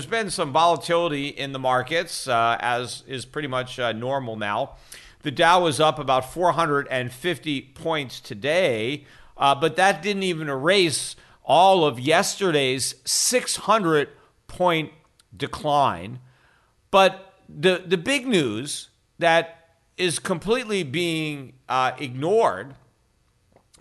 There's been some volatility in the markets, uh, as is pretty much uh, normal now. The Dow was up about 450 points today, uh, but that didn't even erase all of yesterday's 600 point decline. But the, the big news that is completely being uh, ignored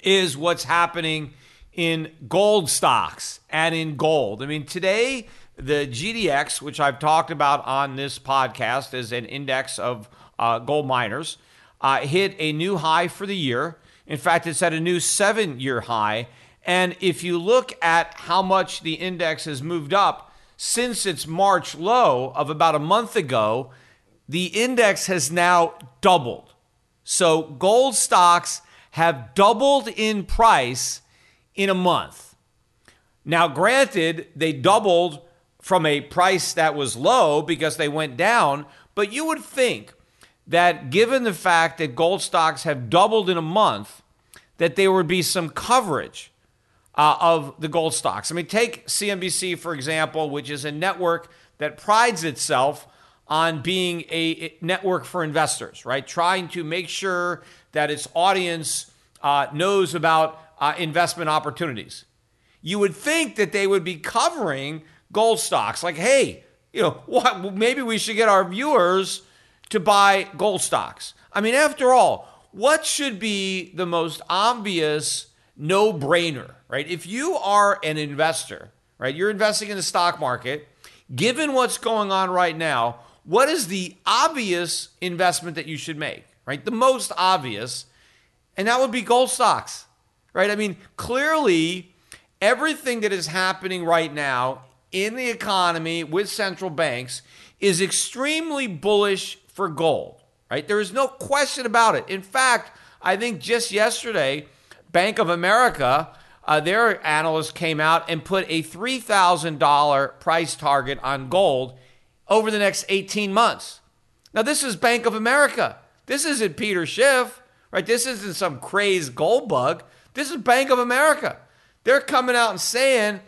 is what's happening in gold stocks and in gold. I mean, today, the GDX, which I've talked about on this podcast as an index of uh, gold miners, uh, hit a new high for the year. In fact, it's at a new seven year high. And if you look at how much the index has moved up since its March low of about a month ago, the index has now doubled. So gold stocks have doubled in price in a month. Now, granted, they doubled from a price that was low because they went down, but you would think that given the fact that gold stocks have doubled in a month, that there would be some coverage uh, of the gold stocks. I mean, take CNBC, for example, which is a network that prides itself on being a network for investors, right? Trying to make sure that its audience uh, knows about uh, investment opportunities. You would think that they would be covering gold stocks, like, hey, you know, what? Maybe we should get our viewers to buy gold stocks. I mean, after all, what should be the most obvious no brainer, right? If you are an investor, right, you're investing in the stock market, given what's going on right now, what is the obvious investment that you should make, right? The most obvious, and that would be gold stocks, right? I mean, clearly, everything that is happening right now in the economy with central banks is extremely bullish for gold, right? There is no question about it. In fact, I think just yesterday, Bank of America, uh, their analyst came out and put a $3,000 price target on gold over the next 18 months. Now, this is Bank of America. This isn't Peter Schiff, right? This isn't some crazed gold bug. This is Bank of America. They're coming out and saying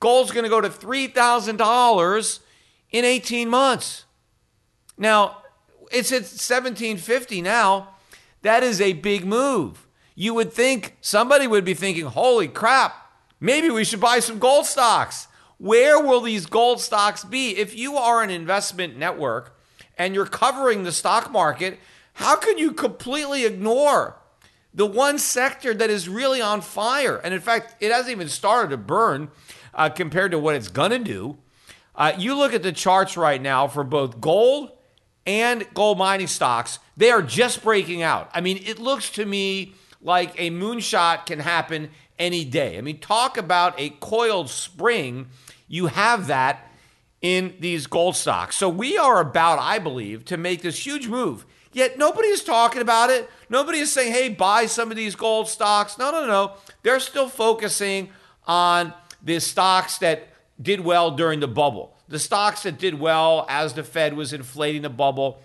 gold's going to go to $3,000 in 18 months. Now, it's at 1750 now. That is a big move. You would think somebody would be thinking, holy crap, maybe we should buy some gold stocks. Where will these gold stocks be? If you are an investment network and you're covering the stock market, how can you completely ignore the one sector that is really on fire? And in fact, it hasn't even started to burn uh, compared to what it's going to do. Uh, you look at the charts right now for both gold and gold mining stocks, they are just breaking out. I mean, it looks to me like a moonshot can happen any day. I mean, talk about a coiled spring. You have that in these gold stocks. So we are about, I believe, to make this huge move. Yet nobody is talking about it. Nobody is saying, hey, buy some of these gold stocks. No, no, no. They're still focusing on the stocks that did well during the bubble. The stocks that did well as the Fed was inflating the bubble.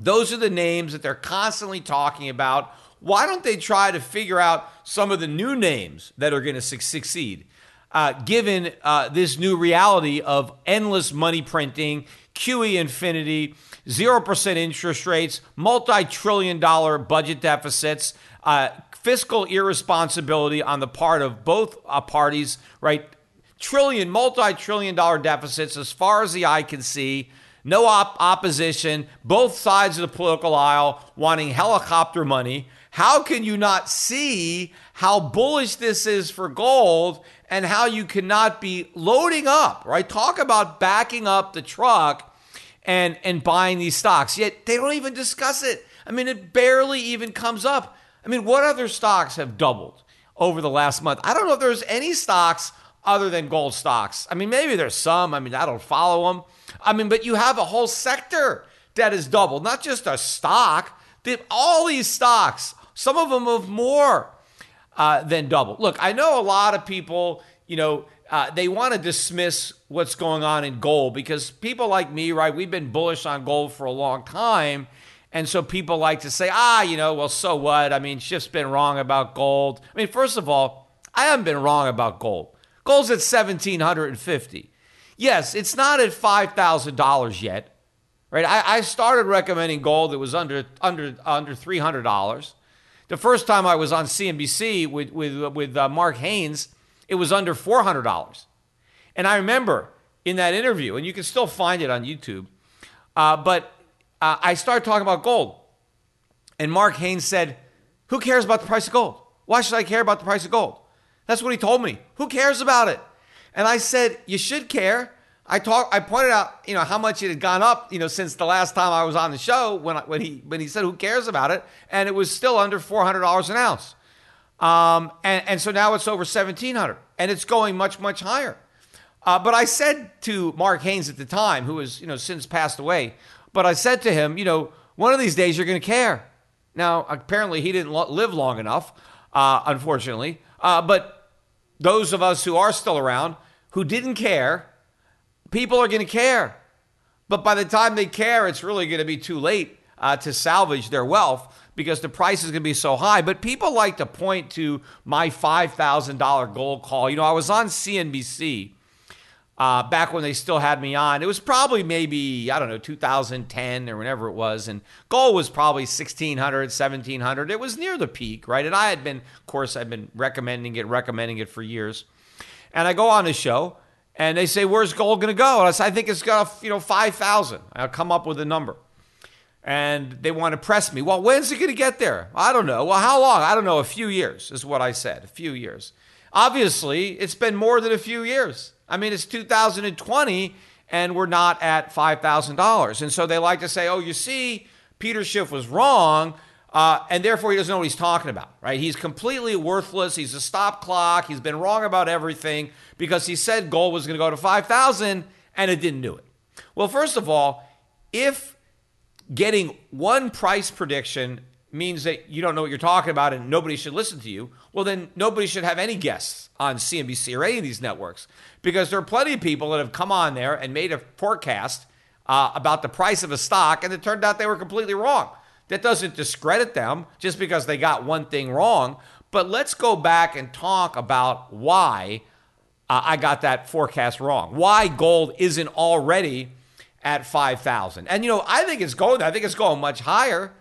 Those are the names that they're constantly talking about. Why don't they try to figure out some of the new names that are going to succeed, uh, given uh, this new reality of endless money printing, QE infinity, 0% interest rates, multi trillion dollar budget deficits, uh, fiscal irresponsibility on the part of both uh, parties, right? trillion, multi trillion dollar deficits as far as the eye can see. No op- opposition, both sides of the political aisle wanting helicopter money. How can you not see how bullish this is for gold and how you cannot be loading up, right? Talk about backing up the truck and and buying these stocks. Yet they don't even discuss it. I mean, it barely even comes up. I mean, what other stocks have doubled over the last month? I don't know if there's any stocks other than gold stocks. I mean, maybe there's some. I mean, I don't follow them. I mean, but you have a whole sector that is doubled, not just a stock. all these stocks, some of them have more uh, than double. Look, I know a lot of people, you know, uh, they want to dismiss what's going on in gold because people like me, right, we've been bullish on gold for a long time. And so people like to say, ah, you know, well, so what? I mean, Schiff's been wrong about gold. I mean, first of all, I haven't been wrong about gold. Gold's at 1750 Yes, it's not at $5,000 yet. Right? I, I started recommending gold that was under under under $300. The first time I was on CNBC with with with uh, Mark Haines, it was under $400. And I remember in that interview, and you can still find it on YouTube, uh, but uh, I started talking about gold. And Mark Haines said, Who cares about the price of gold? Why should I care about the price of gold? That's what he told me. Who cares about it? And I said, you should care. I talked. I pointed out, you know, how much it had gone up, you know, since the last time I was on the show when I, when he when he said, "Who cares about it?" and it was still under four hundred dollars an ounce, um, and and so now it's over seventeen hundred, and it's going much much higher. Uh, but I said to Mark Haines at the time, who has you know since passed away, but I said to him, you know, one of these days you're going to care. Now apparently he didn't live long enough, uh, unfortunately, uh, but those of us who are still around who didn't care, people are going to care. But by the time they care, it's really going to be too late uh, to salvage their wealth because the price is going to be so high. But people like to point to my $5,000 gold call. You know, I was on CNBC uh, back when they still had me on. It was probably maybe, I don't know, 2010 or whenever it was. And gold was probably 1600, 1700. It was near the peak, right? And I had been, of course, I've been recommending it, recommending it for years. And I go on the show and they say, where's gold going to go? And I say, I think it's got, you know, 5,000. I'll come up with a number. And they want to press me. Well, when's it going to get there? I don't know. Well, how long? I don't know. A few years is what I said. A few years. Obviously, it's been more than a few years. I mean, it's 2020 and we're not at $5,000. And so they like to say, oh, you see, Peter Schiff was wrong. Uh, and therefore, he doesn't know what he's talking about, right? He's completely worthless. He's a stop clock. He's been wrong about everything because he said gold was going to go to 5,000 and it didn't do it. Well, first of all, if getting one price prediction means that you don't know what you're talking about and nobody should listen to you, well, then nobody should have any guests on CNBC or any of these networks because there are plenty of people that have come on there and made a forecast uh, about the price of a stock and it turned out they were completely wrong. That doesn't discredit them just because they got one thing wrong. But let's go back and talk about why uh, I got that forecast wrong. Why gold isn't already at 5,000. And, you know, I think it's going, I think it's going much higher.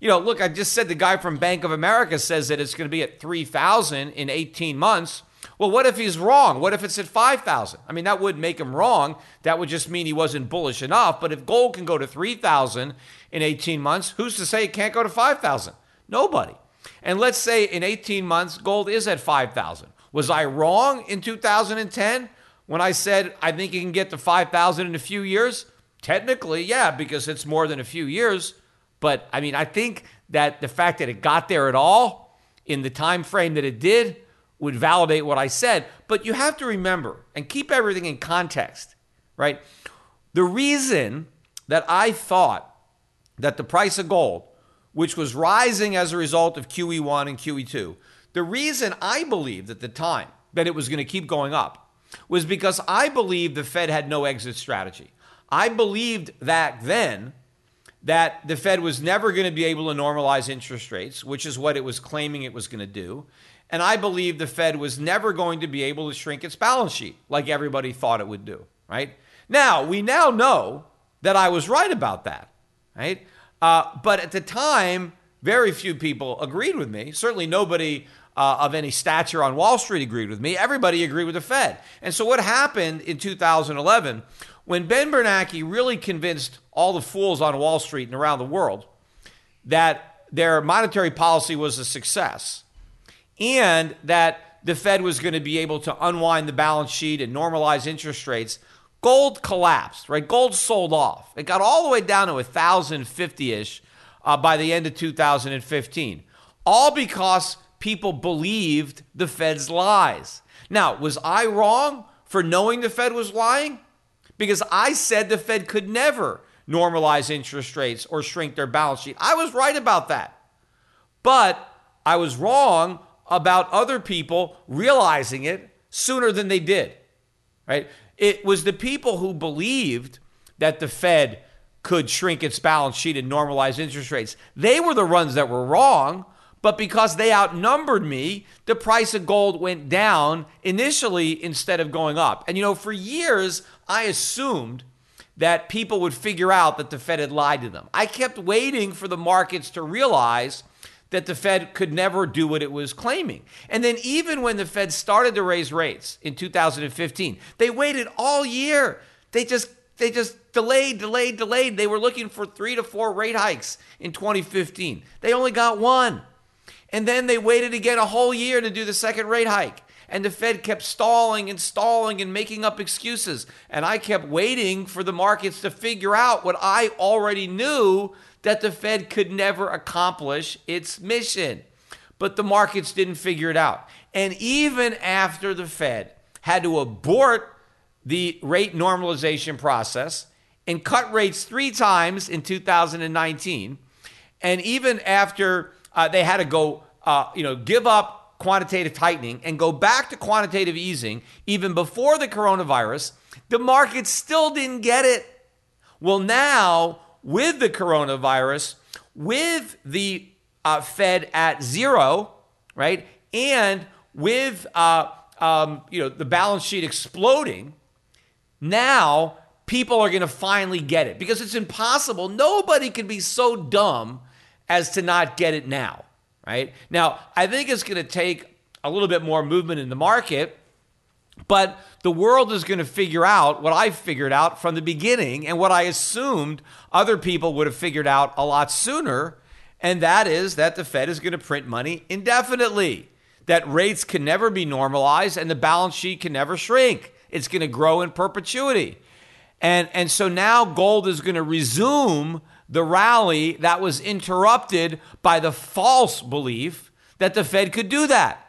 You know, look, I just said the guy from Bank of America says that it's going to be at 3,000 in 18 months. Well, what if he's wrong? What if it's at 5,000? I mean, that wouldn't make him wrong. That would just mean he wasn't bullish enough. But if gold can go to 3,000 in 18 months, who's to say it can't go to 5,000? Nobody. And let's say in 18 months, gold is at 5,000. Was I wrong in 2010 when I said I think it can get to 5,000 in a few years? Technically, yeah, because it's more than a few years. But I mean, I think that the fact that it got there at all in the time frame that it did would validate what I said. But you have to remember and keep everything in context, right? The reason that I thought that the price of gold, which was rising as a result of QE1 and QE2, the reason I believed at the time that it was going to keep going up was because I believed the Fed had no exit strategy. I believed that then that the Fed was never going to be able to normalize interest rates, which is what it was claiming it was going to do. And I believe the Fed was never going to be able to shrink its balance sheet like everybody thought it would do, right? Now, we now know that I was right about that, right? Uh, but at the time, very few people agreed with me. Certainly nobody uh, of any stature on Wall Street agreed with me. Everybody agreed with the Fed. And so what happened in 2011 when Ben Bernanke really convinced all the fools on Wall Street and around the world that their monetary policy was a success and that the Fed was going to be able to unwind the balance sheet and normalize interest rates, gold collapsed, right? Gold sold off. It got all the way down to 1,050 ish uh, by the end of 2015, all because people believed the Fed's lies. Now, was I wrong for knowing the Fed was lying? Because I said the Fed could never normalize interest rates or shrink their balance sheet. I was right about that. But I was wrong about other people realizing it sooner than they did. Right? It was the people who believed that the Fed could shrink its balance sheet and normalize interest rates. They were the ones that were wrong, but because they outnumbered me, the price of gold went down initially instead of going up. And you know, for years, I assumed that people would figure out that the Fed had lied to them. I kept waiting for the markets to realize that the Fed could never do what it was claiming. And then, even when the Fed started to raise rates in 2015, they waited all year. They just they just delayed, delayed, delayed. They were looking for three to four rate hikes in 2015. They only got one. And then they waited again a whole year to do the second rate hike. And the Fed kept stalling and stalling and making up excuses. And I kept waiting for the markets to figure out what I already knew that the Fed could never accomplish its mission. But the markets didn't figure it out. And even after the Fed had to abort the rate normalization process and cut rates three times in 2019, and even after uh, they had to go, uh, you know, give up quantitative tightening and go back to quantitative easing, even before the coronavirus, the market still didn't get it. Well, now with the coronavirus, with the uh, Fed at zero, right, and with uh, um, you know the balance sheet exploding, now people are going to finally get it because it's impossible. Nobody can be so dumb as to not get it now, right? Now, I think it's going to take a little bit more movement in the market but the world is going to figure out what I figured out from the beginning and what I assumed other people would have figured out a lot sooner. And that is that the Fed is going to print money indefinitely, that rates can never be normalized and the balance sheet can never shrink. It's going to grow in perpetuity. And, and so now gold is going to resume the rally that was interrupted by the false belief that the Fed could do that.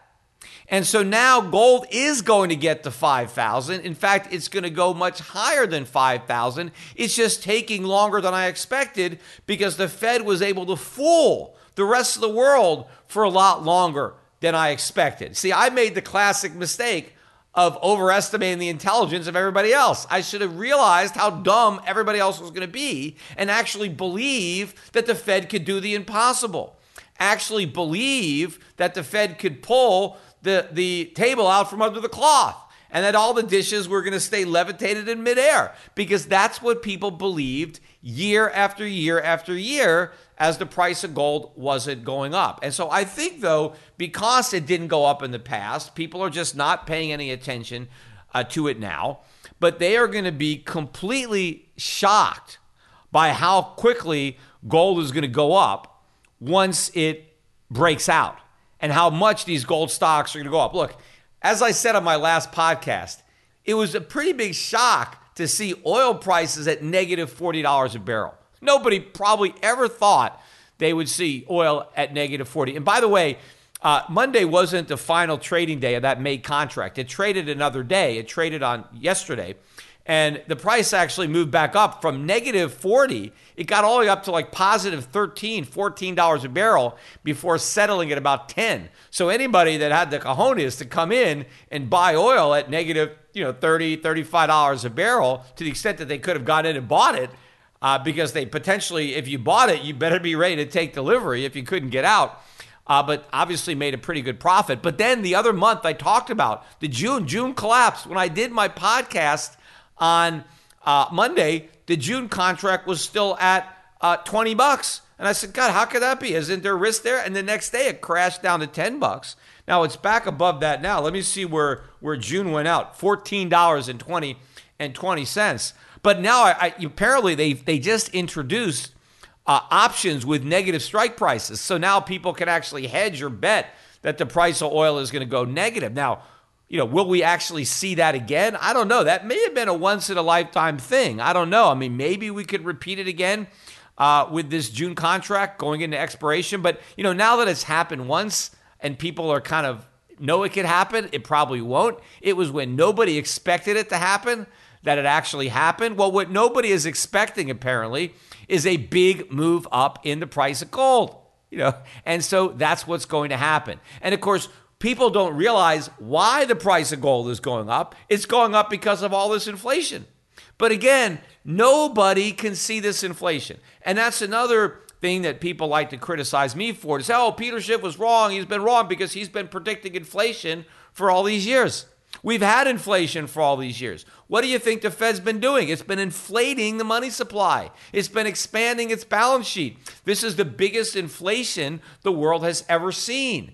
And so now gold is going to get to 5,000. In fact, it's going to go much higher than 5,000. It's just taking longer than I expected because the Fed was able to fool the rest of the world for a lot longer than I expected. See, I made the classic mistake of overestimating the intelligence of everybody else. I should have realized how dumb everybody else was going to be and actually believe that the Fed could do the impossible. Actually believe that the Fed could pull the, the table out from under the cloth and that all the dishes were going to stay levitated in midair because that's what people believed year after year after year as the price of gold wasn't going up. And so I think, though, because it didn't go up in the past, people are just not paying any attention uh, to it now. But they are going to be completely shocked by how quickly gold is going to go up once it breaks out and how much these gold stocks are going to go up. Look, as I said on my last podcast, it was a pretty big shock to see oil prices at negative $40 a barrel. Nobody probably ever thought they would see oil at negative 40. And by the way, uh, Monday wasn't the final trading day of that May contract. It traded another day. It traded on yesterday. And the price actually moved back up from negative 40. It got all the way up to like positive 13, $14 a barrel before settling at about 10. So anybody that had the cojones to come in and buy oil at negative, you know, 30, $35 a barrel to the extent that they could have gone in and bought it, uh, because they potentially, if you bought it, you better be ready to take delivery if you couldn't get out. Uh, but obviously made a pretty good profit. But then the other month I talked about the June, June collapse When I did my podcast on uh, Monday, the June contract was still at uh, 20 bucks. And I said, God, how could that be? Isn't there risk there? And the next day it crashed down to 10 bucks. Now it's back above that now. Let me see where, where June went out. $14.20 and 20 cents. But now, I, I, apparently, they they just introduced uh, options with negative strike prices. So now people can actually hedge or bet that the price of oil is going to go negative. Now, you know, will we actually see that again? I don't know. That may have been a once in a lifetime thing. I don't know. I mean, maybe we could repeat it again uh, with this June contract going into expiration. But you know, now that it's happened once and people are kind of know it could happen, it probably won't. It was when nobody expected it to happen that it actually happened? Well, what nobody is expecting apparently is a big move up in the price of gold. You know, and so that's what's going to happen. And of course, people don't realize why the price of gold is going up. It's going up because of all this inflation. But again, nobody can see this inflation. And that's another thing that people like to criticize me for say, oh, Peter Schiff was wrong. He's been wrong because he's been predicting inflation for all these years. We've had inflation for all these years. What do you think the Fed's been doing? It's been inflating the money supply. It's been expanding its balance sheet. This is the biggest inflation the world has ever seen.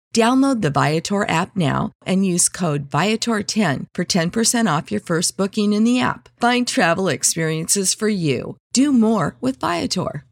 Download the Viator app now and use code Viator10 for 10% off your first booking in the app. Find travel experiences for you. Do more with Viator.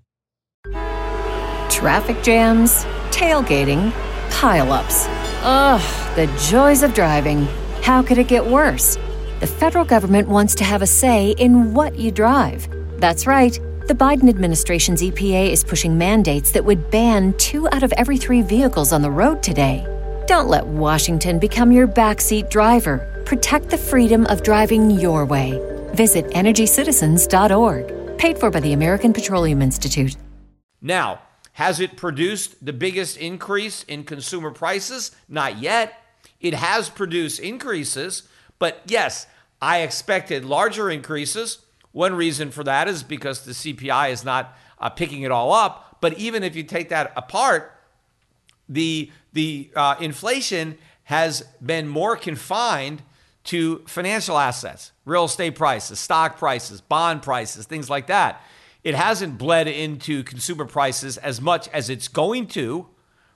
Traffic jams, tailgating, pileups. Ugh, the joys of driving. How could it get worse? The federal government wants to have a say in what you drive. That's right. The Biden administration's EPA is pushing mandates that would ban two out of every three vehicles on the road today. Don't let Washington become your backseat driver. Protect the freedom of driving your way. Visit EnergyCitizens.org. Paid for by the American Petroleum Institute. Now, has it produced the biggest increase in consumer prices? Not yet. It has produced increases, but yes, I expected larger increases. One reason for that is because the CPI is not uh, picking it all up. But even if you take that apart, the the uh, inflation has been more confined to financial assets, real estate prices, stock prices, bond prices, things like that. It hasn't bled into consumer prices as much as it's going to,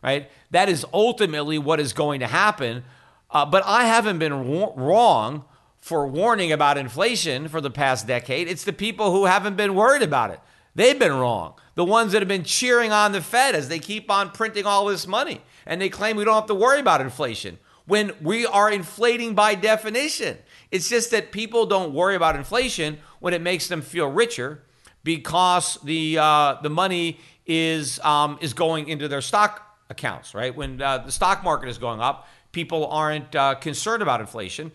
right? That is ultimately what is going to happen. Uh, but I haven't been wrong for warning about inflation for the past decade. It's the people who haven't been worried about it. They've been wrong. The ones that have been cheering on the Fed as they keep on printing all this money and they claim we don't have to worry about inflation when we are inflating by definition. It's just that people don't worry about inflation when it makes them feel richer because the uh, the money is um, is going into their stock accounts, right? When uh, the stock market is going up, people aren't uh, concerned about inflation.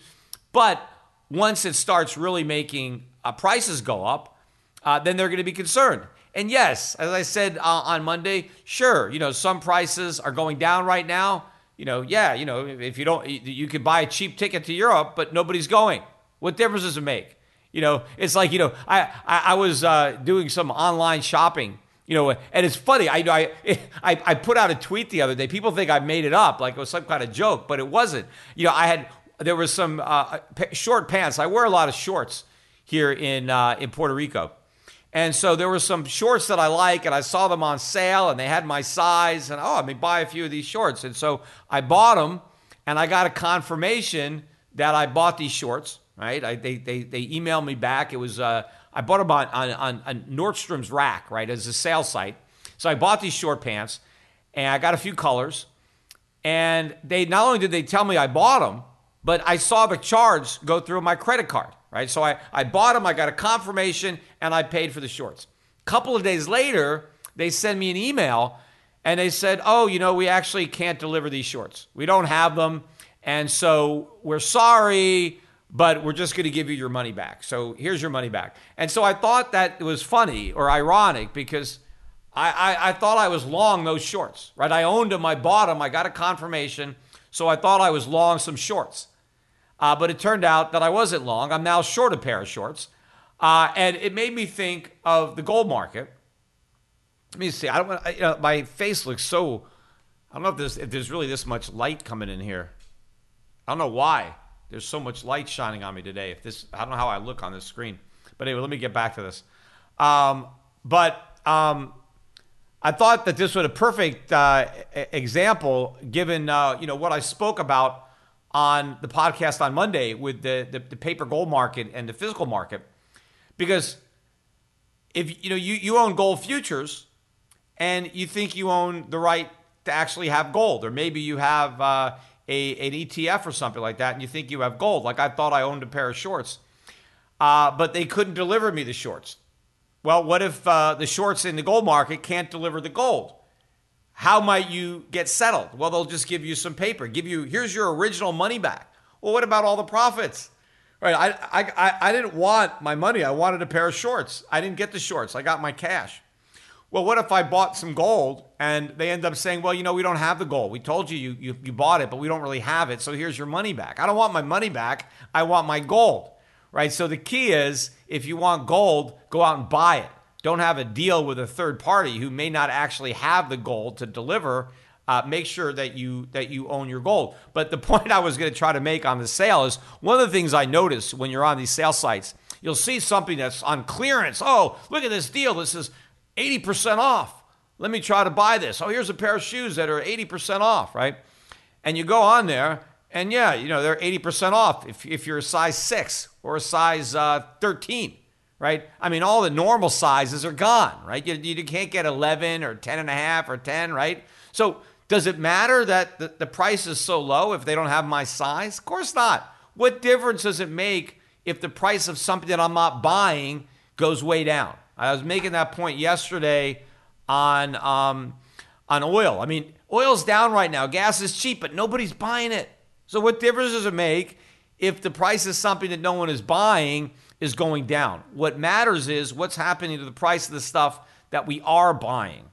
But once it starts really making uh, prices go up, uh, then they're going to be concerned. And yes, as I said uh, on Monday, sure, you know, some prices are going down right now. You know, yeah, you know, if you don't, you could buy a cheap ticket to Europe, but nobody's going. What difference does it make? You know, it's like, you know, I, I, I was uh, doing some online shopping, you know, and it's funny. I, I, I, I put out a tweet the other day. People think I made it up, like it was some kind of joke, but it wasn't. You know, I had, there was some uh, short pants. I wear a lot of shorts here in, uh, in Puerto Rico. And so there were some shorts that I like, and I saw them on sale, and they had my size, and oh, let me buy a few of these shorts. And so I bought them, and I got a confirmation that I bought these shorts. Right? I, they, they they emailed me back. It was uh, I bought them on, on on Nordstrom's rack, right, as a sales site. So I bought these short pants, and I got a few colors. And they not only did they tell me I bought them, but I saw the charge go through my credit card right? So I, I bought them, I got a confirmation, and I paid for the shorts. A couple of days later, they send me an email and they said, Oh, you know, we actually can't deliver these shorts. We don't have them. And so we're sorry, but we're just going to give you your money back. So here's your money back. And so I thought that it was funny or ironic because I, I, I thought I was long those shorts, right? I owned them, I bought them, I got a confirmation. So I thought I was long some shorts. Uh, but it turned out that I wasn't long. I'm now short a pair of shorts. Uh, and it made me think of the gold market. Let me see. I don't. want you know, my face looks so. I don't know if there's if there's really this much light coming in here. I don't know why there's so much light shining on me today. If this, I don't know how I look on this screen. But anyway, let me get back to this. Um, but um, I thought that this was a perfect uh, example, given uh, you know what I spoke about on the podcast on Monday with the, the, the paper gold market and the physical market. Because if you know you, you own gold futures and you think you own the right to actually have gold, or maybe you have uh, a, an ETF or something like that, and you think you have gold. Like I thought I owned a pair of shorts, uh, but they couldn't deliver me the shorts. Well, what if uh, the shorts in the gold market can't deliver the gold? How might you get settled? Well, they'll just give you some paper, give you, here's your original money back. Well, what about all the profits? Right. I, I, I didn't want my money. I wanted a pair of shorts. I didn't get the shorts. I got my cash. Well, what if I bought some gold and they end up saying, well, you know, we don't have the gold. We told you, you you, you bought it, but we don't really have it. So here's your money back. I don't want my money back. I want my gold. Right. So the key is if you want gold, go out and buy it don't have a deal with a third party who may not actually have the gold to deliver, uh, make sure that you that you own your gold. But the point I was going to try to make on the sale is one of the things I notice when you're on these sale sites, you'll see something that's on clearance. Oh, look at this deal. This is 80% off. Let me try to buy this. Oh, here's a pair of shoes that are 80% off, right? And you go on there, and yeah, you know, they're 80% off if, if you're a size six or a size uh, 13 right? I mean, all the normal sizes are gone, right? You, you can't get 11 or 10 and a half or 10, right? So does it matter that the, the price is so low if they don't have my size? Of course not. What difference does it make if the price of something that I'm not buying goes way down? I was making that point yesterday on um, on oil. I mean, oil's down right now. Gas is cheap, but nobody's buying it. So what difference does it make if the price is something that no one is buying is going down. What matters is what's happening to the price of the stuff that we are buying.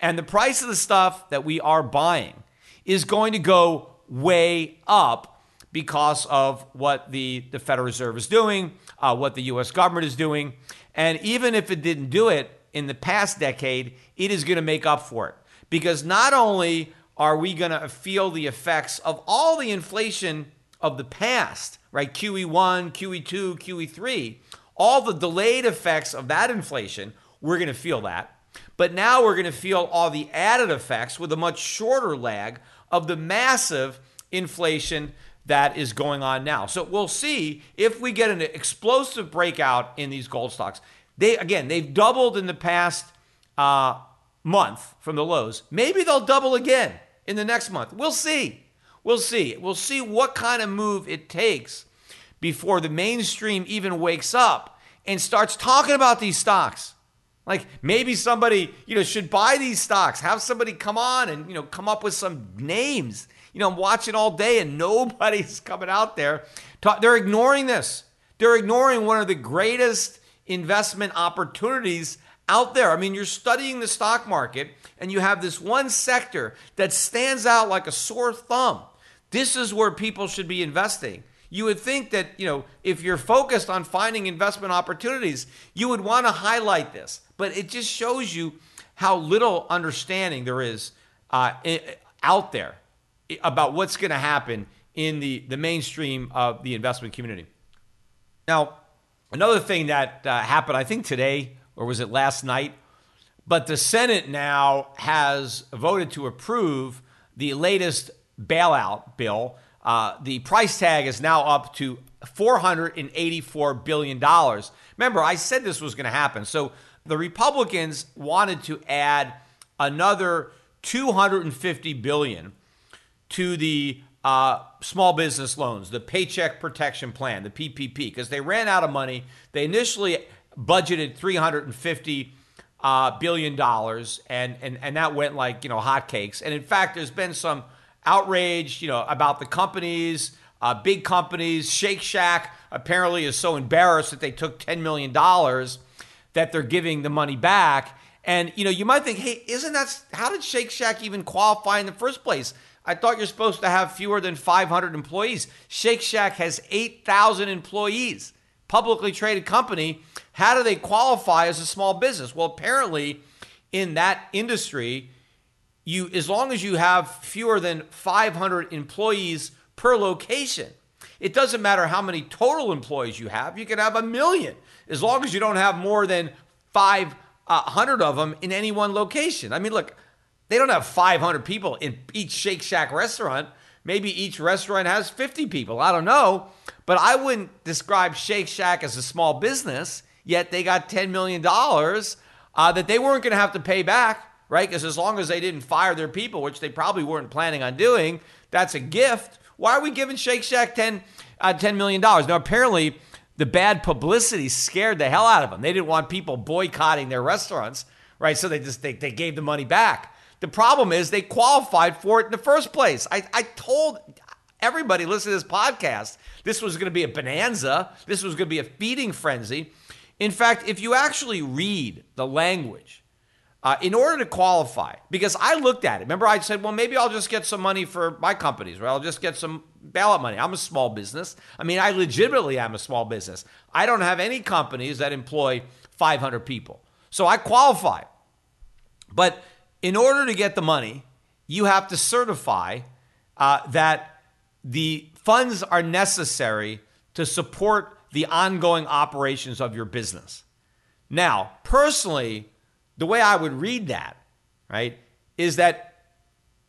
And the price of the stuff that we are buying is going to go way up because of what the, the Federal Reserve is doing, uh, what the US government is doing. And even if it didn't do it in the past decade, it is going to make up for it. Because not only are we going to feel the effects of all the inflation of the past, right? QE1, QE2, QE3, all the delayed effects of that inflation, we're going to feel that. But now we're going to feel all the added effects with a much shorter lag of the massive inflation that is going on now. So we'll see if we get an explosive breakout in these gold stocks. They again, they've doubled in the past uh, month from the lows. Maybe they'll double again in the next month. We'll see. We'll see. We'll see what kind of move it takes before the mainstream even wakes up and starts talking about these stocks. Like maybe somebody, you know, should buy these stocks. Have somebody come on and, you know, come up with some names. You know, I'm watching all day and nobody's coming out there. They're ignoring this. They're ignoring one of the greatest investment opportunities out there. I mean, you're studying the stock market and you have this one sector that stands out like a sore thumb. This is where people should be investing. You would think that, you know, if you're focused on finding investment opportunities, you would want to highlight this. But it just shows you how little understanding there is uh, out there about what's going to happen in the, the mainstream of the investment community. Now, another thing that uh, happened, I think today, or was it last night? But the Senate now has voted to approve the latest bailout bill. Uh, the price tag is now up to $484 billion. Remember, I said this was going to happen. So the Republicans wanted to add another 250 billion to the uh, small business loans, the Paycheck Protection Plan, the PPP, because they ran out of money. They initially budgeted 350 uh, billion dollars, and and and that went like you know hotcakes. And in fact, there's been some outrage, you know, about the companies, uh, big companies. Shake Shack apparently is so embarrassed that they took 10 million dollars that they're giving the money back. And you know, you might think, hey, isn't that how did Shake Shack even qualify in the first place? I thought you're supposed to have fewer than 500 employees. Shake Shack has 8,000 employees, publicly traded company. How do they qualify as a small business? Well, apparently, in that industry, you as long as you have fewer than 500 employees per location. It doesn't matter how many total employees you have. You can have a million as long as you don't have more than 500 of them in any one location. I mean, look, they don't have 500 people in each Shake Shack restaurant. Maybe each restaurant has 50 people. I don't know. But I wouldn't describe Shake Shack as a small business, yet they got $10 million uh, that they weren't going to have to pay back, right? Because as long as they didn't fire their people, which they probably weren't planning on doing, that's a gift. Why are we giving Shake Shack 10, uh, $10 million? Now, apparently, the bad publicity scared the hell out of them. They didn't want people boycotting their restaurants, right? So they just they, they gave the money back. The problem is they qualified for it in the first place. I, I told everybody listen to this podcast this was going to be a bonanza. This was going to be a feeding frenzy. In fact, if you actually read the language, uh, in order to qualify, because I looked at it, remember I said, well, maybe I'll just get some money for my companies, right? I'll just get some ballot money. I'm a small business. I mean, I legitimately am a small business. I don't have any companies that employ 500 people. So I qualify. But in order to get the money, you have to certify uh, that the funds are necessary to support the ongoing operations of your business. Now, personally, the way I would read that, right, is that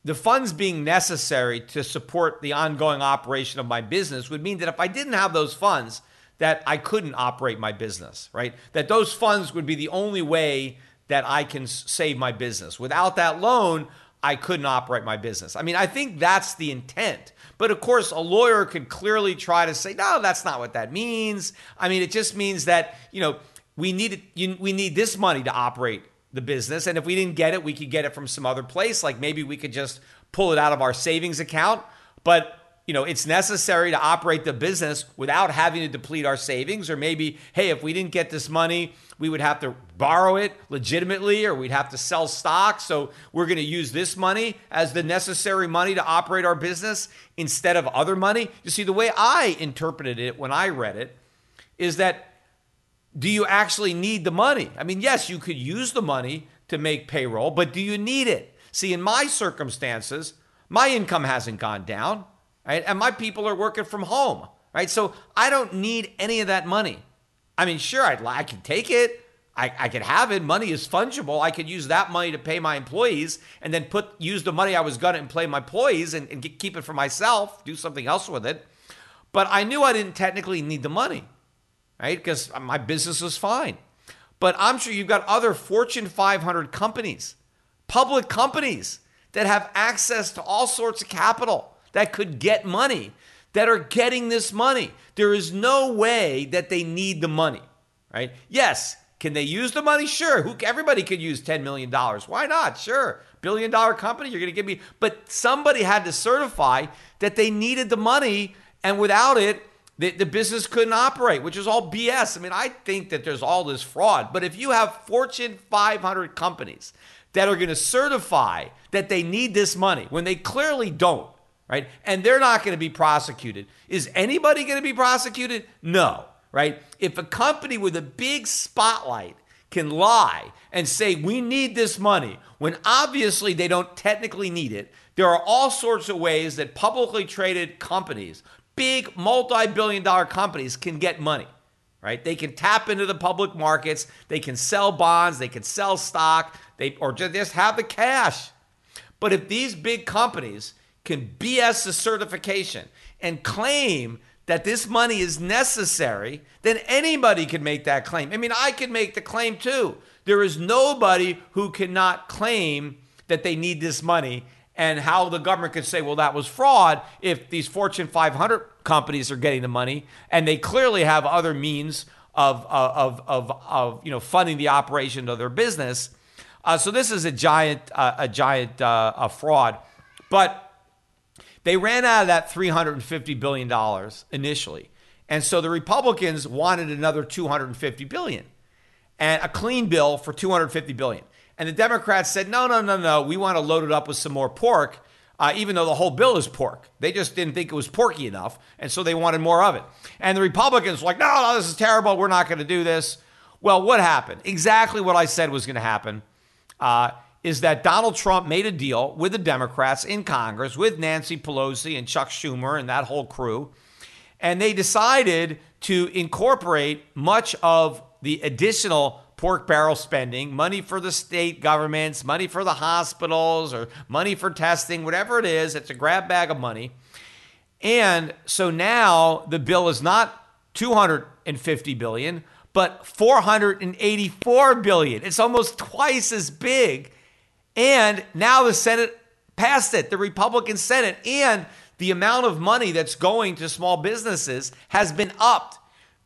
the funds being necessary to support the ongoing operation of my business would mean that if I didn't have those funds, that I couldn't operate my business, right? That those funds would be the only way that I can save my business. Without that loan, I couldn't operate my business. I mean, I think that's the intent. But of course, a lawyer could clearly try to say, no, that's not what that means. I mean, it just means that, you know, we need we need this money to operate the business. And if we didn't get it, we could get it from some other place. Like maybe we could just pull it out of our savings account. But you know, it's necessary to operate the business without having to deplete our savings. Or maybe, hey, if we didn't get this money, we would have to borrow it legitimately or we'd have to sell stock. So we're going to use this money as the necessary money to operate our business instead of other money. You see, the way I interpreted it when I read it is that do you actually need the money? I mean, yes, you could use the money to make payroll, but do you need it? See, in my circumstances, my income hasn't gone down right? And my people are working from home, right? So I don't need any of that money. I mean, sure, I'd, I can take it. I, I could have it. Money is fungible. I could use that money to pay my employees and then put use the money I was to employ my employees and, and get, keep it for myself, do something else with it. But I knew I didn't technically need the money, right? Because my business is fine. But I'm sure you've got other Fortune 500 companies, public companies that have access to all sorts of capital that could get money that are getting this money. There is no way that they need the money, right? Yes, can they use the money? Sure. Who everybody could use 10 million dollars. Why not? Sure. Billion dollar company, you're going to give me but somebody had to certify that they needed the money and without it the, the business couldn't operate, which is all BS. I mean, I think that there's all this fraud. But if you have Fortune 500 companies that are going to certify that they need this money when they clearly don't, right? And they're not going to be prosecuted. Is anybody going to be prosecuted? No, right? If a company with a big spotlight can lie and say, we need this money, when obviously they don't technically need it, there are all sorts of ways that publicly traded companies, big multi billion dollar companies, can get money. Right? They can tap into the public markets, they can sell bonds, they can sell stock, they or just have the cash. But if these big companies can BS the certification and claim that this money is necessary, then anybody can make that claim. I mean, I can make the claim too. There is nobody who cannot claim that they need this money and how the government could say, well, that was fraud if these Fortune 500 companies are getting the money and they clearly have other means of, of, of, of you know, funding the operation of their business. Uh, so this is a giant, uh, a giant uh, a fraud. But they ran out of that $350 billion initially. And so the Republicans wanted another 250 billion and a clean bill for 250 billion. And the Democrats said, no, no, no, no, we want to load it up with some more pork, uh, even though the whole bill is pork. They just didn't think it was porky enough, and so they wanted more of it. And the Republicans were like, no, no, this is terrible. We're not going to do this. Well, what happened? Exactly what I said was going to happen. Uh, is that Donald Trump made a deal with the Democrats in Congress, with Nancy Pelosi and Chuck Schumer and that whole crew. And they decided to incorporate much of the additional pork barrel spending, money for the state governments, money for the hospitals, or money for testing, whatever it is, it's a grab bag of money. And so now the bill is not 250 billion, but 484 billion. It's almost twice as big and now the Senate passed it, the Republican Senate, and the amount of money that's going to small businesses has been upped.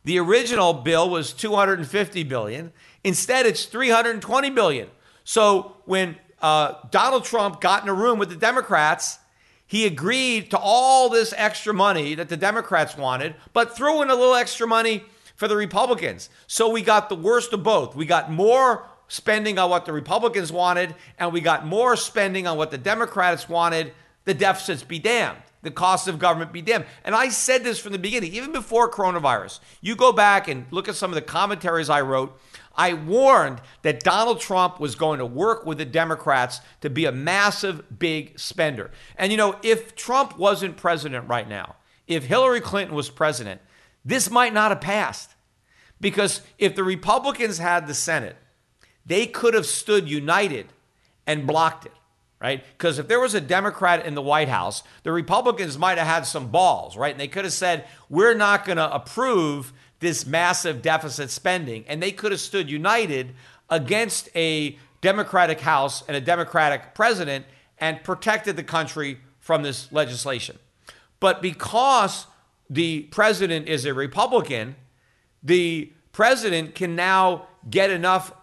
The original bill was 250 billion. Instead, it's 320 billion. So when uh, Donald Trump got in a room with the Democrats, he agreed to all this extra money that the Democrats wanted, but threw in a little extra money for the Republicans. So we got the worst of both. We got more spending on what the Republicans wanted, and we got more spending on what the Democrats wanted, the deficits be damned. The cost of government be damned. And I said this from the beginning, even before coronavirus. You go back and look at some of the commentaries I wrote. I warned that Donald Trump was going to work with the Democrats to be a massive, big spender. And you know, if Trump wasn't president right now, if Hillary Clinton was president, this might not have passed. Because if the Republicans had the Senate, they could have stood united and blocked it, right? Because if there was a Democrat in the White House, the Republicans might have had some balls, right? And they could have said, we're not going to approve this massive deficit spending. And they could have stood united against a Democratic House and a Democratic president and protected the country from this legislation. But because the president is a Republican, the president can now get enough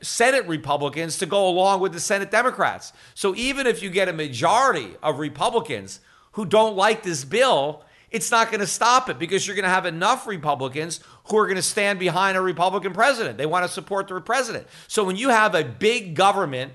Senate Republicans to go along with the Senate Democrats. So even if you get a majority of Republicans who don't like this bill, it's not going to stop it because you're going to have enough Republicans who are going to stand behind a Republican president. They want to support the president. So when you have a big government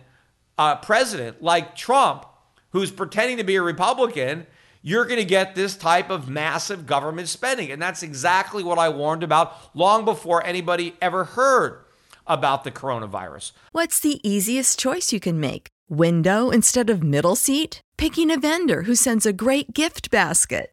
uh, president like Trump, who's pretending to be a Republican, you're going to get this type of massive government spending. And that's exactly what I warned about long before anybody ever heard about the coronavirus. What's the easiest choice you can make? Window instead of middle seat? Picking a vendor who sends a great gift basket?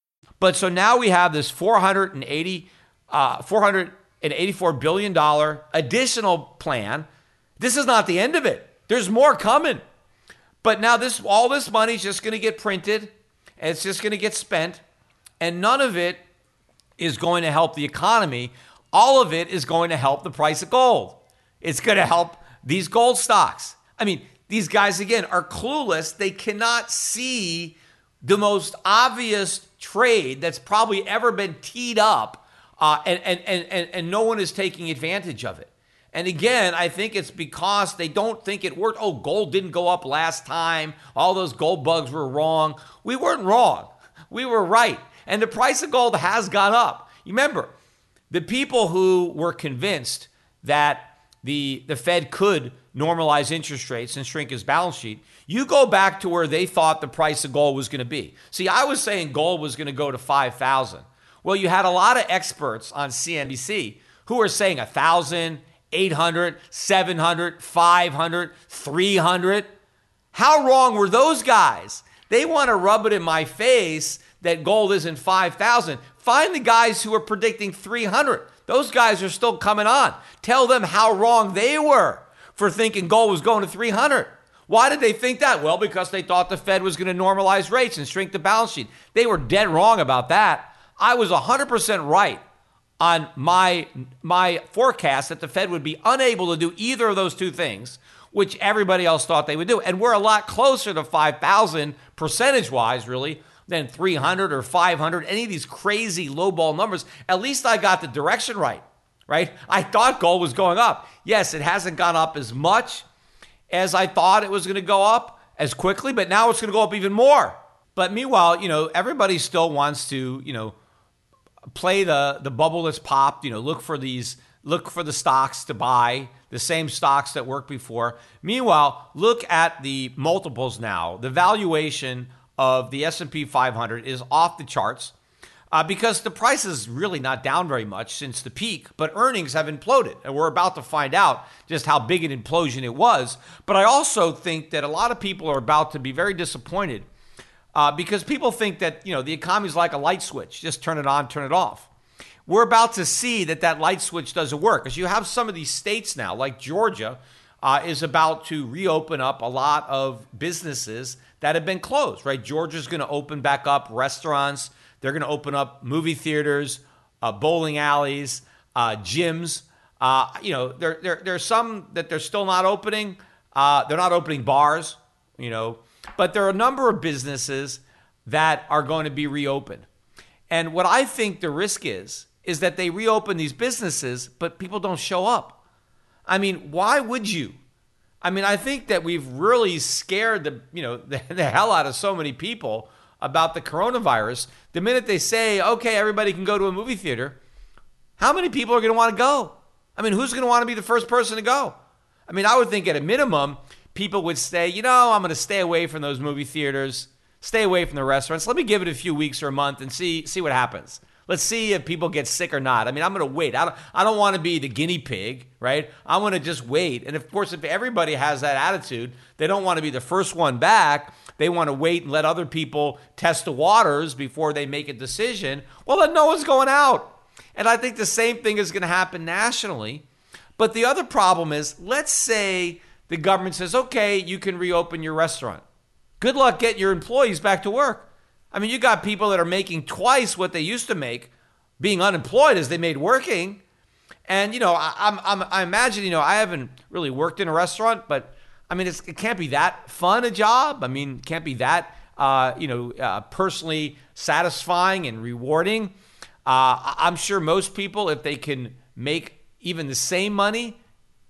But so now we have this 480, uh, 484 billion dollar additional plan. This is not the end of it. There's more coming. But now this all this money is just going to get printed and it's just going to get spent and none of it is going to help the economy. All of it is going to help the price of gold. It's going to help these gold stocks. I mean, these guys again are clueless. They cannot see the most obvious trade that's probably ever been teed up, uh, and, and, and, and no one is taking advantage of it. And again, I think it's because they don't think it worked. Oh, gold didn't go up last time. All those gold bugs were wrong. We weren't wrong. We were right. And the price of gold has gone up. Remember, the people who were convinced that the, the Fed could normalize interest rates and shrink his balance sheet, you go back to where they thought the price of gold was going to be. See, I was saying gold was going to go to 5,000. Well, you had a lot of experts on CNBC who were saying 1,000, 800, 700, 500, 300. How wrong were those guys? They want to rub it in my face that gold isn't 5,000. Find the guys who are predicting 300. Those guys are still coming on. Tell them how wrong they were for thinking gold was going to 300. Why did they think that? Well, because they thought the Fed was going to normalize rates and shrink the balance sheet. They were dead wrong about that. I was 100% right on my my forecast that the Fed would be unable to do either of those two things, which everybody else thought they would do. And we're a lot closer to 5,000 percentage-wise really than 300 or 500, any of these crazy lowball numbers. At least I got the direction right right? I thought gold was going up. Yes, it hasn't gone up as much as I thought it was going to go up as quickly, but now it's going to go up even more. But meanwhile, you know, everybody still wants to, you know, play the the bubble that's popped, you know, look for these look for the stocks to buy, the same stocks that worked before. Meanwhile, look at the multiples now. The valuation of the S&P 500 is off the charts. Uh, because the price is really not down very much since the peak, but earnings have imploded. And we're about to find out just how big an implosion it was. But I also think that a lot of people are about to be very disappointed uh, because people think that, you know, the economy is like a light switch. Just turn it on, turn it off. We're about to see that that light switch doesn't work because you have some of these states now, like Georgia, uh, is about to reopen up a lot of businesses that have been closed, right? Georgia's going to open back up restaurants they're going to open up movie theaters, uh, bowling alleys, uh, gyms. Uh, you know, there, there, there's some that they're still not opening. Uh, they're not opening bars, you know, but there are a number of businesses that are going to be reopened. And what I think the risk is, is that they reopen these businesses, but people don't show up. I mean, why would you? I mean, I think that we've really scared the, you know, the, the hell out of so many people about the coronavirus, the minute they say, okay, everybody can go to a movie theater, how many people are going to want to go? I mean, who's going to want to be the first person to go? I mean, I would think at a minimum, people would say, you know, I'm going to stay away from those movie theaters, stay away from the restaurants. Let me give it a few weeks or a month and see see what happens. Let's see if people get sick or not. I mean, I'm going to wait. I don't, I don't want to be the guinea pig, right? I want to just wait. And of course, if everybody has that attitude, they don't want to be the first one back. They want to wait and let other people test the waters before they make a decision. Well, then no one's going out. And I think the same thing is going to happen nationally. But the other problem is let's say the government says, okay, you can reopen your restaurant. Good luck getting your employees back to work. I mean, you got people that are making twice what they used to make being unemployed as they made working. And, you know, I, I'm, I'm, I imagine, you know, I haven't really worked in a restaurant, but I mean, it can't be that fun a job. I mean, it can't be that, uh, you know, uh, personally satisfying and rewarding. Uh, I'm sure most people, if they can make even the same money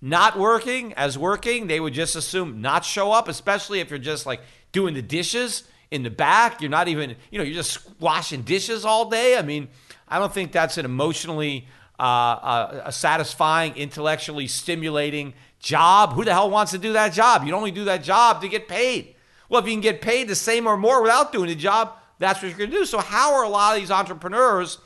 not working as working, they would just assume not show up, especially if you're just like doing the dishes in the back. You're not even, you know, you're just washing dishes all day. I mean, I don't think that's an emotionally uh, uh, a satisfying, intellectually stimulating job. Who the hell wants to do that job? You only do that job to get paid. Well, if you can get paid the same or more without doing the job, that's what you're going to do. So, how are a lot of these entrepreneurs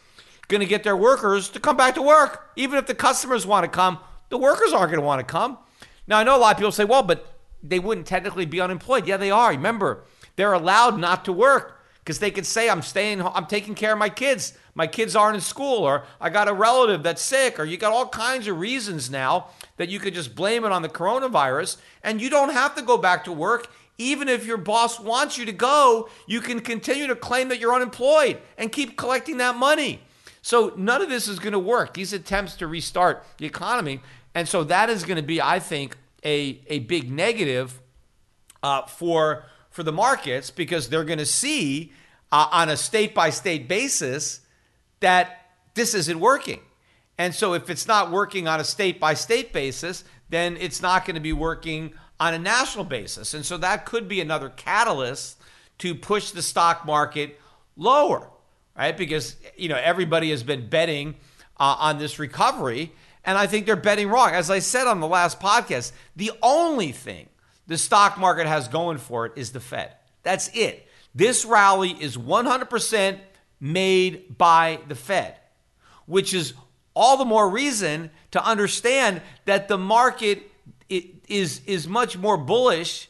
going to get their workers to come back to work? Even if the customers want to come, the workers aren't going to want to come. Now, I know a lot of people say, well, but they wouldn't technically be unemployed. Yeah, they are. Remember, they're allowed not to work because they could say, I'm staying, I'm taking care of my kids. My kids aren't in school, or I got a relative that's sick, or you got all kinds of reasons now that you could just blame it on the coronavirus. And you don't have to go back to work. Even if your boss wants you to go, you can continue to claim that you're unemployed and keep collecting that money. So none of this is going to work. These attempts to restart the economy. And so that is going to be, I think, a, a big negative uh, for for the markets because they're going to see uh, on a state by state basis that this isn't working. And so if it's not working on a state by state basis, then it's not going to be working on a national basis. And so that could be another catalyst to push the stock market lower, right? Because you know everybody has been betting uh, on this recovery, and I think they're betting wrong. As I said on the last podcast, the only thing the stock market has going for it is the Fed. That's it. This rally is 100% made by the Fed, which is all the more reason to understand that the market is, is much more bullish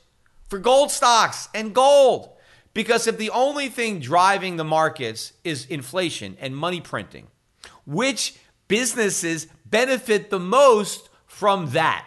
for gold stocks and gold. Because if the only thing driving the markets is inflation and money printing, which businesses benefit the most from that?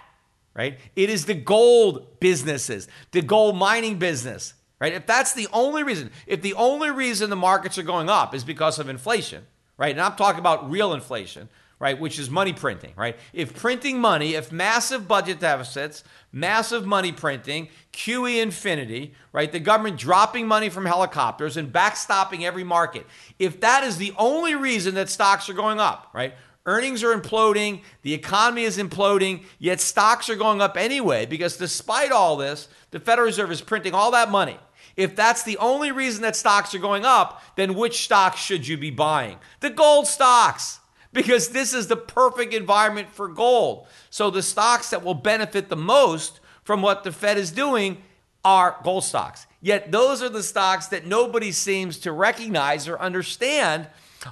Right? It is the gold businesses, the gold mining business, right? If that's the only reason, if the only reason the markets are going up is because of inflation, right? And I'm talking about real inflation, right? Which is money printing, right? If printing money, if massive budget deficits, massive money printing, QE infinity, right? The government dropping money from helicopters and backstopping every market. If that is the only reason that stocks are going up, right? Earnings are imploding, the economy is imploding, yet stocks are going up anyway because despite all this, the Federal Reserve is printing all that money. If that's the only reason that stocks are going up, then which stocks should you be buying? The gold stocks. because this is the perfect environment for gold. So the stocks that will benefit the most from what the Fed is doing are gold stocks. Yet those are the stocks that nobody seems to recognize or understand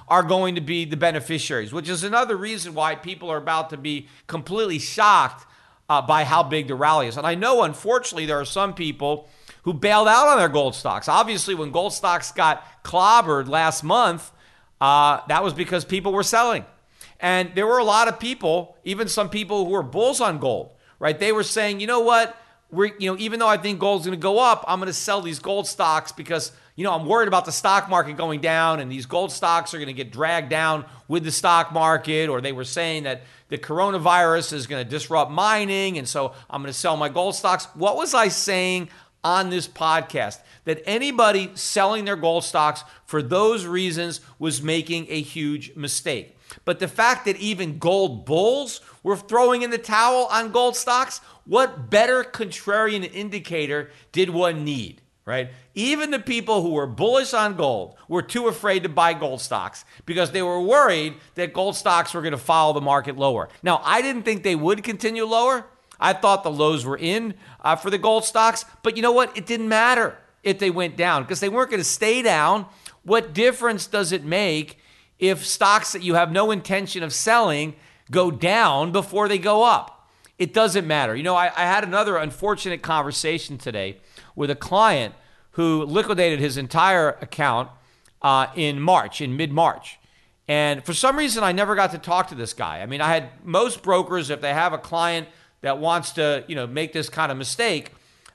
are going to be the beneficiaries, which is another reason why people are about to be completely shocked uh, by how big the rally is. And I know, unfortunately, there are some people who bailed out on their gold stocks. Obviously, when gold stocks got clobbered last month, uh, that was because people were selling. And there were a lot of people, even some people who were bulls on gold, right? They were saying, you know what? We're, you know, even though I think gold's going to go up, I'm going to sell these gold stocks because, you know, I'm worried about the stock market going down and these gold stocks are going to get dragged down with the stock market. Or they were saying that the coronavirus is going to disrupt mining. And so I'm going to sell my gold stocks. What was I saying on this podcast? That anybody selling their gold stocks for those reasons was making a huge mistake. But the fact that even gold bulls were throwing in the towel on gold stocks, what better contrarian indicator did one need, right? Even the people who were bullish on gold were too afraid to buy gold stocks because they were worried that gold stocks were going to follow the market lower. Now, I didn't think they would continue lower. I thought the lows were in uh, for the gold stocks, but you know what? It didn't matter if they went down because they weren't going to stay down. What difference does it make if stocks that you have no intention of selling go down before they go up. It doesn't matter. You know, I, I had another unfortunate conversation today with a client who liquidated his entire account uh, in March, in mid March. And for some reason, I never got to talk to this guy. I mean, I had most brokers, if they have a client that wants to, you know, make this kind of mistake,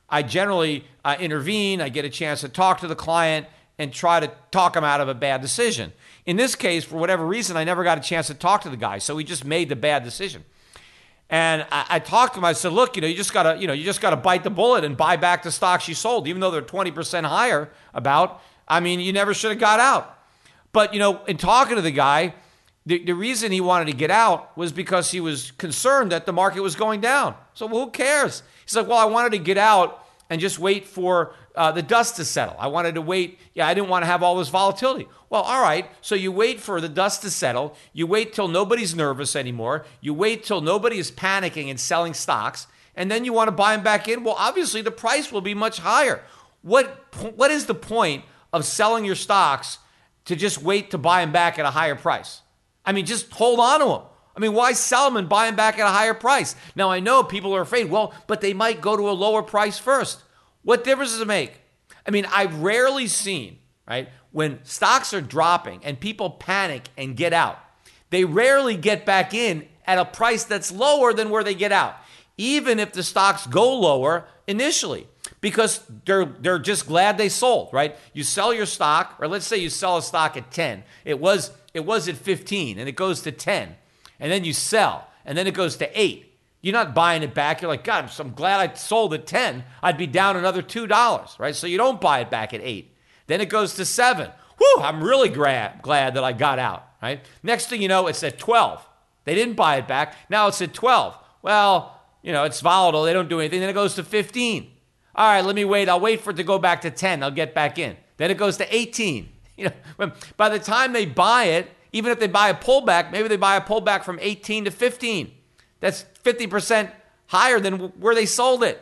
I generally uh, intervene. I get a chance to talk to the client and try to talk him out of a bad decision. In this case, for whatever reason, I never got a chance to talk to the guy, so he just made the bad decision. And I, I talked to him. I said, "Look, you know, you just gotta, you know, you just gotta bite the bullet and buy back the stocks you sold, even though they're twenty percent higher. About, I mean, you never should have got out. But you know, in talking to the guy, the, the reason he wanted to get out was because he was concerned that the market was going down. So well, who cares? He's like, well, I wanted to get out and just wait for uh, the dust to settle. I wanted to wait. Yeah, I didn't want to have all this volatility. Well, all right. So you wait for the dust to settle. You wait till nobody's nervous anymore. You wait till nobody is panicking and selling stocks. And then you want to buy them back in. Well, obviously the price will be much higher. What, what is the point of selling your stocks to just wait to buy them back at a higher price? I mean, just hold on to them. I mean, why sell them and buy them back at a higher price? Now, I know people are afraid, well, but they might go to a lower price first. What difference does it make? I mean, I've rarely seen, right, when stocks are dropping and people panic and get out, they rarely get back in at a price that's lower than where they get out, even if the stocks go lower initially because they're they're just glad they sold, right? You sell your stock, or let's say you sell a stock at 10. It was it was at 15 and it goes to 10. And then you sell, and then it goes to 8. You're not buying it back. You're like, God, I'm glad I sold at 10. I'd be down another $2, right? So you don't buy it back at 8. Then it goes to 7. Whew, I'm really glad, glad that I got out, right? Next thing you know, it's at 12. They didn't buy it back. Now it's at 12. Well, you know, it's volatile. They don't do anything. Then it goes to 15. All right, let me wait. I'll wait for it to go back to 10. I'll get back in. Then it goes to 18. You know, by the time they buy it, even if they buy a pullback, maybe they buy a pullback from 18 to 15. That's 50% higher than where they sold it.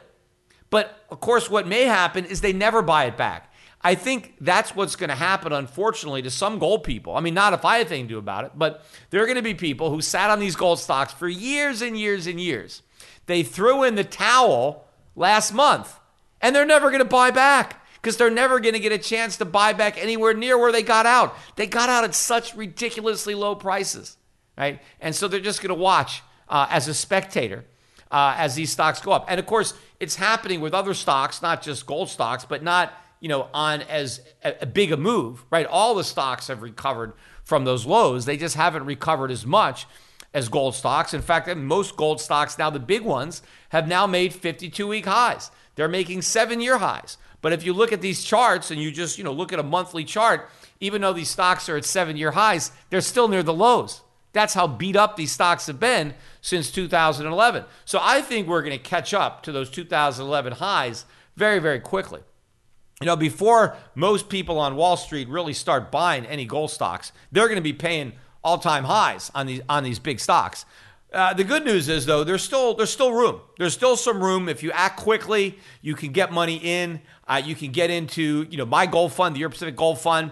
But of course, what may happen is they never buy it back. I think that's what's going to happen, unfortunately, to some gold people. I mean, not if I have anything to do about it, but there are going to be people who sat on these gold stocks for years and years and years. They threw in the towel last month, and they're never going to buy back because they're never going to get a chance to buy back anywhere near where they got out. They got out at such ridiculously low prices, right? And so they're just going to watch uh, as a spectator uh, as these stocks go up. And of course, it's happening with other stocks, not just gold stocks, but not you know on as a, a big a move, right? All the stocks have recovered from those lows. They just haven't recovered as much as gold stocks. In fact, most gold stocks now, the big ones, have now made 52 week highs. They're making seven year highs. But if you look at these charts and you just, you know, look at a monthly chart, even though these stocks are at seven year highs, they're still near the lows. That's how beat up these stocks have been since 2011. So I think we're going to catch up to those 2011 highs very, very quickly. You know, before most people on Wall Street really start buying any gold stocks, they're going to be paying all-time highs on these on these big stocks. Uh, the good news is though there's still there's still room. There's still some room if you act quickly. You can get money in. Uh, you can get into you know my gold fund, the Euro Pacific Gold Fund.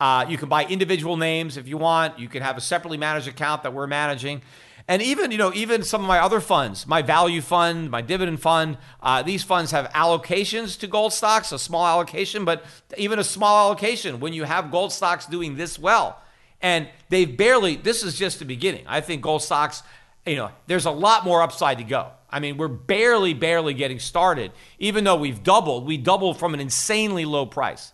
Uh, you can buy individual names if you want. You can have a separately managed account that we're managing. And even, you know, even some of my other funds, my value fund, my dividend fund, uh, these funds have allocations to gold stocks, a small allocation, but even a small allocation when you have gold stocks doing this well. And they've barely, this is just the beginning. I think gold stocks, you know, there's a lot more upside to go. I mean, we're barely, barely getting started. Even though we've doubled, we doubled from an insanely low price.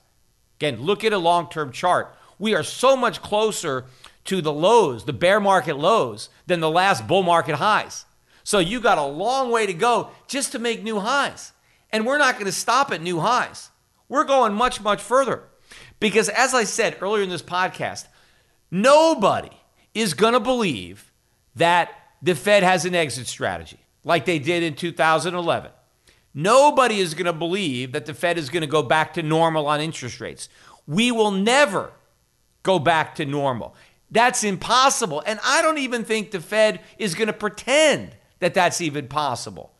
Again, look at a long term chart. We are so much closer to the lows, the bear market lows, than the last bull market highs. So you got a long way to go just to make new highs. And we're not going to stop at new highs. We're going much, much further. Because as I said earlier in this podcast, nobody is going to believe that the Fed has an exit strategy like they did in 2011. Nobody is going to believe that the Fed is going to go back to normal on interest rates. We will never go back to normal. That's impossible. And I don't even think the Fed is going to pretend that that's even possible.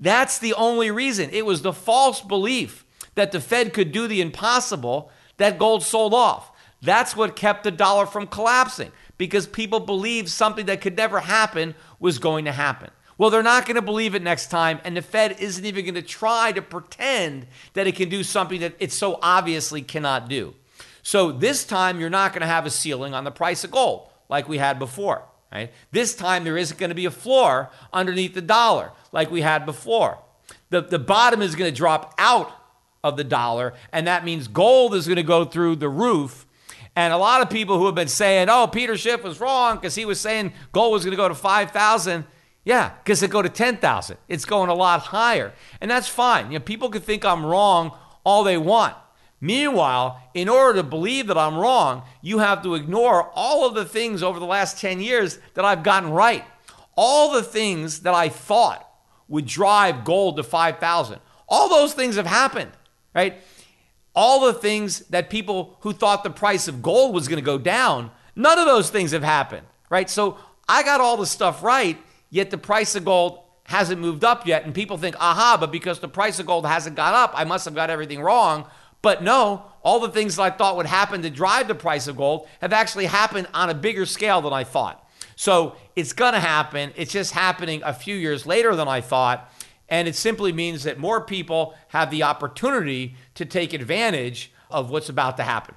That's the only reason. It was the false belief that the Fed could do the impossible that gold sold off. That's what kept the dollar from collapsing because people believed something that could never happen was going to happen. Well, they're not going to believe it next time, and the Fed isn't even going to try to pretend that it can do something that it so obviously cannot do. So this time, you're not going to have a ceiling on the price of gold like we had before. Right? This time, there isn't going to be a floor underneath the dollar like we had before. The, the bottom is going to drop out of the dollar, and that means gold is going to go through the roof. And a lot of people who have been saying, oh, Peter Schiff was wrong because he was saying gold was going to go to 5,000. Yeah, because it go to 10,000. It's going a lot higher. And that's fine. You know, people can think I'm wrong all they want. Meanwhile, in order to believe that I'm wrong, you have to ignore all of the things over the last 10 years that I've gotten right. All the things that I thought would drive gold to 5,000. All those things have happened, right? All the things that people who thought the price of gold was going to go down, none of those things have happened, right? So I got all the stuff right yet the price of gold hasn't moved up yet. And people think, aha, but because the price of gold hasn't gone up, I must have got everything wrong. But no, all the things that I thought would happen to drive the price of gold have actually happened on a bigger scale than I thought. So it's going to happen. It's just happening a few years later than I thought. And it simply means that more people have the opportunity to take advantage of what's about to happen.